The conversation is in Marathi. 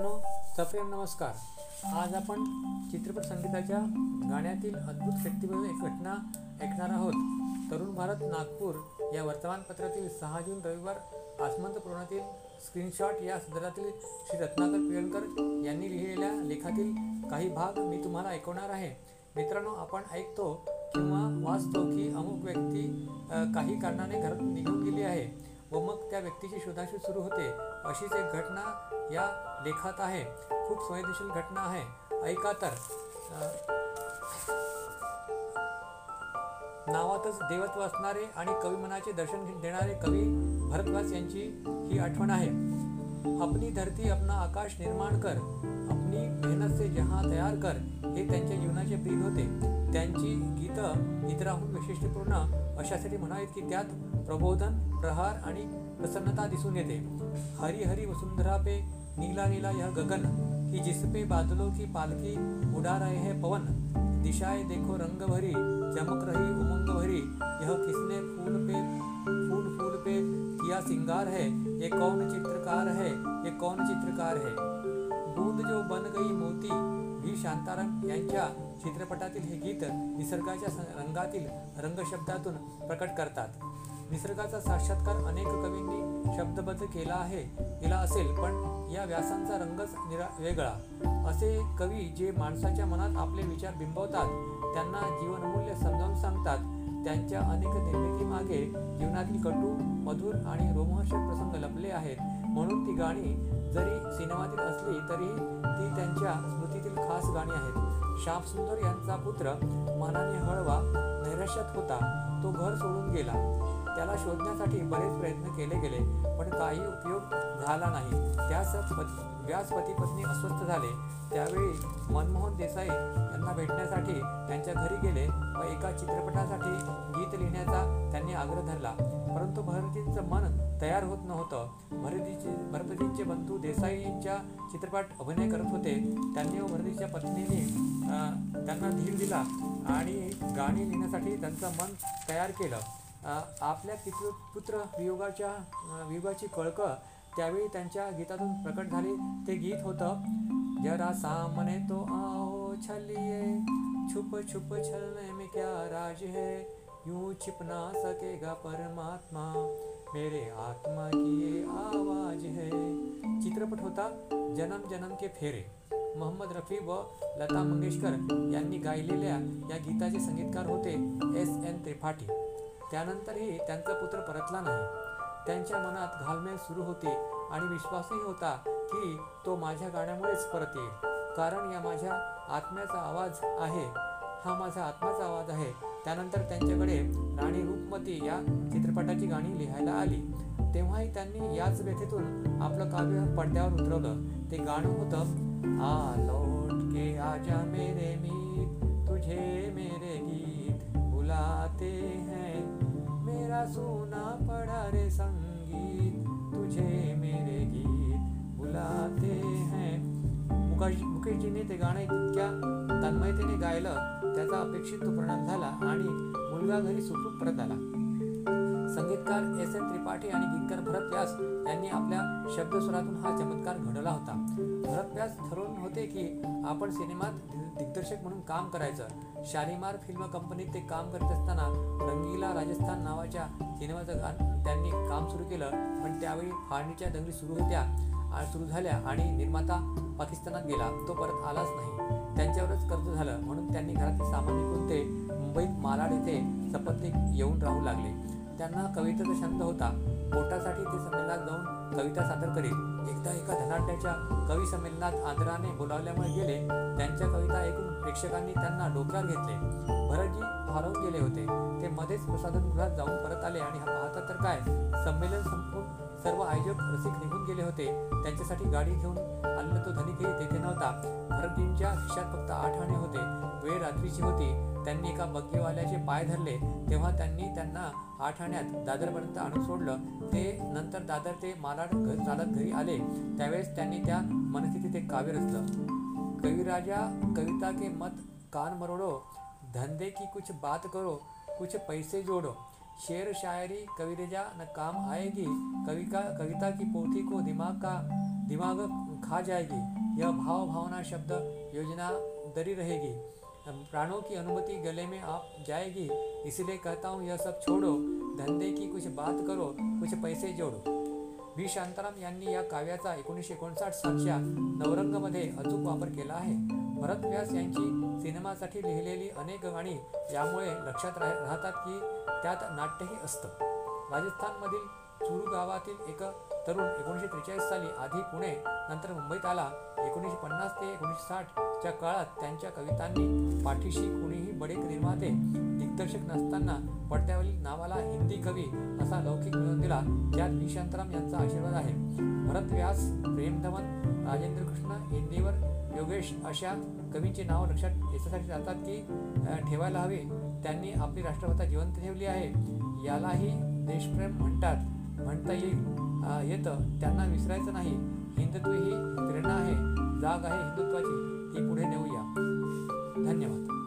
मित्रांनो, सप्रेम नमस्कार. आज आपण चित्रपट संगीताच्या गाण्यातील अद्भुत शक्तीबद्दल एक घटना ऐकणार आहोत. तरुण भारत नागपूर या वर्तमानपत्रातील सहा जून रविवार आसमंत पुराणातील स्क्रीनशॉट या संदर्भातील श्री रत्नाकर पिळणकर यांनी लिहिलेल्या लेखातील काही भाग मी तुम्हाला ऐकवणार आहे. मित्रांनो आपण ऐकतो किंवा वाचतो की अमुक व्यक्ती काही कारणाने घरात निघून गेली आहे व मग त्या व्यक्तीची शोधाशोध सुरू होते. अशीच एक घटना या लेखात आहे. खूप संवेदनशील घटना आहे. ऐका तर. नावातच देवत्व असणारे आणि कवी मनाचे दर्शन देणारे कवी भरद्वाज यांची ही आठवण आहे. अपनी धरती अपना आकाश निर्माण कर अपनी मेहनत से जहाँ तयार कर हे त्यांच्या जीवनाचे ब्रीद होते. त्यांची गीतं इतराहून वैशिष्ट्यपूर्ण अशासाठी म्हणावीत की त्यात प्रबोधन प्रहार आणि प्रसन्नता दिसून येते. हरी हरी वसुंधरा पे नीला नीला यह गगन की जिसपे बादलों की पालकी उड़ा रहे हैं पवन. दिशाएं देखो रंग भरी चमक रही उमंग भरी यह किसने फूल पे फूल फूल पे किया सिंगार है ये कौन चित्रकार है ये कौन चित्रकार है? बूंद जो बन गई मोती व्ही शांताराम यांच्या चित्रपटातील हे गीत निसर्गाच्या रंगातील रंगशब्दातून प्रकट करतात. निसर्गाचा साक्षात्कार अनेक कवींनी शब्दबद्ध केला आहे केला असेल पण या व्यासांचा रंगच निरा वेगळा. असे कवी जे माणसाच्या मनात आपले विचार बिंबवतात त्यांना जीवनमूल्य समजावून सांगतात. त्यांच्या अनेक निर्मितीमागे जीवनातील कटू मधुर आणि रोमहर्षक प्रसंग लपले आहेत. म्हणून ती गाणी जरी सिनेमातील असली तरी ती त्यांच्या स्मृतीतील खास गाणी आहेत. श्यामसुंदर यांचा पुत्र मनाने हळवा नैराश्यात होता. तो घर सोडून गेला. त्याला शोधण्यासाठी बरेच प्रयत्न केले गेले पण काही उपयोग झाला नाही. त्यास व्यास पती पत्नी अस्वस्थ झाले. त्यावेळी मनमोहन देसाई यांना भेटण्यासाठी त्यांच्या घरी गेले व एका चित्रपटासाठी गीत लिहिण्याचा त्यांनी आग्रह धरला. परंतु भरतींचं मन तयार होत नव्हतं. भरतीचे भरतीचे बंधू देसाईंच्या चित्रपट अभिनय करत होते. त्यांनी व भरतीच्या पत्नीने त्यांना धीर दिला आणि गाणी लिहिण्यासाठी त्यांचं मन तयार केलं. आपल्या पितृ पुत्र वियोगाच्या वियोगाची कळकळ त्यावेळी त्यांच्या गीतातून प्रकट झाली. ते गीत होतं जरा सामने तो आओ छलिए छुप छुप छलने में क्या राज है यूं छिप ना सकेगा परमात्मा मेरे आत्मा की ये आवाज है। चित्रपट होता जन्म जन्म के फेरे. मोहम्मद रफी व लता मंगेशकर यांनी गायलेल्या या गीताचे संगीतकार होते एस एन त्रिपाठी. त्यानंतरही त्यांचा पुत्र परतला नाही. त्यांच्या मनात घालमेल सुरू होते आणि विश्वासही होता की तो माझ्या गाण्यामुळेच परत येईल. कारण या माझ्या आत्म्याचा आवाज आहे. हा माझा आत्म्याचा आवाज आहे. त्यानंतर त्यांच्याकडे राणी रूपमती या चित्रपटाची गाणी लिहायला आली. तेव्हाही त्यांनी याच व्यथेतून आपलं काव्य पडद्यावर उतरवलं. ते गाणं होतं आ लौट के आजा मेरे मी तुझे मेरे गीत. बुलाते हैं। मेरा सोना पड़ा रे संगीत तुझे मेरे गीत बुलाते हैं। मुकेश मुकेशजीने ते गाणं इतक्या तन्मयतेने गायलं त्याचा अपेक्षित तो परिणाम झाला आणि मुलगा घरी सुखरूप परत आला. संगीतकार एस एन त्रिपाठी आणि गीतकार भरत व्यास यांनी आपल्या शब्दस्वरातून हा चमत्कार घडवला होता. भरत व्यास ठरवून होते की आपण सिनेमात दिग्दर्शक म्हणून काम करायचं. शालिमार फिल्म कंपनीत ते काम करत असताना रंगीला राजस्थान नावाच्या सिनेमाचं गाण त्यांनी काम सुरू केलं. पण त्यावेळी फाळणीच्या दंगली सुरू होत्या सुरू झाल्या आणि निर्माता पाकिस्तानात गेला. तो परत आलाच नाही. त्यांच्यावरच कर्ज झालं. म्हणून त्यांनी घरातील सामान विकून ते मुंबईत मालाड येथे सपत्नीक येऊन राहू लागले. त्यांना कवितेचा छंद होता पोटासाठी ते संमेलनात जाऊन कविता सादर करीत. एकदा एका धनाढ्याच्या कवी संमेलनात आदराने बोलावल्यामुळे गेले त्यांच्या कविता ऐकून प्रेक्षकांनी त्यांना डोक्यात घेतले. भरतजी हरवून गेले होते. ते मध्येच प्रसाधनगृहात जाऊन परत आले आणि हा पाहता तर काय? संमेलन संपून सर्व आयोजक रसिक निघून गेले होते. त्यांच्यासाठी गाडी घेऊन आलेला तो धनिकही तेथे नव्हता. भरतजींच्या खिशात फक्त आठ आणे होते. वेळ रात्रीची होती. त्यांनी एका बग्गीवाल्याचे पाय धरले. तेव्हा त्यांनी त्यांना आठ आण्यात दादरपर्यंत आणून सोडलं. ते नंतर दादर ते मालाड चालत घरी आले. त्यावेळेस त्यांनी त्या मनस्थितीत एक काव्य रचलं. कविराजा कविता के मत कान मरोड़ो. धंदे की कुछ बात करो. कुछ पैसे जोड़ो. शेर शायरी कविरेजा न काम आएगी। कवि का कविता की पोथी को दिमाग का दिमाग खा जाएगी। यह भाव भावना शब्द योजना दरी रहेगी। प्राणों की अनुमति गले में आप जाएगी। इसलिए कहता हूँ यह सब छोड़ो। धंधे की कुछ बात करो कुछ पैसे जोडो। व्ही शांताराम यांनी या काव्याचा एकोणीसशे एकोणसाठ सातच्या नवरंगमध्ये अचूक वापर केला आहे. भरत व्यास यांची सिनेमासाठी लिहिलेली अनेक गाणी यामुळे लक्षात राह राहतात की त्यात नाट्यही असतं. राजस्थानमधील चुरू गावातील एक तरुण एकोणीसशे त्रेचाळीस साली आधी पुणे नंतर मुंबईत आला. एकोणीसशे पन्नास ते एकोणीसशे त्या काळात त्यांच्या कवितांनी पाठीशी कुणीही बडे निर्माते दिग्दर्शक नसताना पडद्यावरील नावाला हिंदी कवी असा लौकिक मिळवून दिला त्यात निशांतराम यांचा आशीर्वाद आहे. भरत व्यास प्रेमधवन राजेंद्र कृष्ण हिंदीवर योगेश अशा कवींची नावं लक्षात याच्यासाठी जातात की ठेवायला हवे. त्यांनी आपली राष्ट्रभाषा जिवंत ठेवली आहे. यालाही देशप्रेम म्हणतात. म्हणता येईल येतं. त्यांना विसरायचं नाही. हिंदुत्व ही प्रेरणा आहे जाग आहे हिंदुत्वाची ती पुढे नेऊया. धन्यवाद.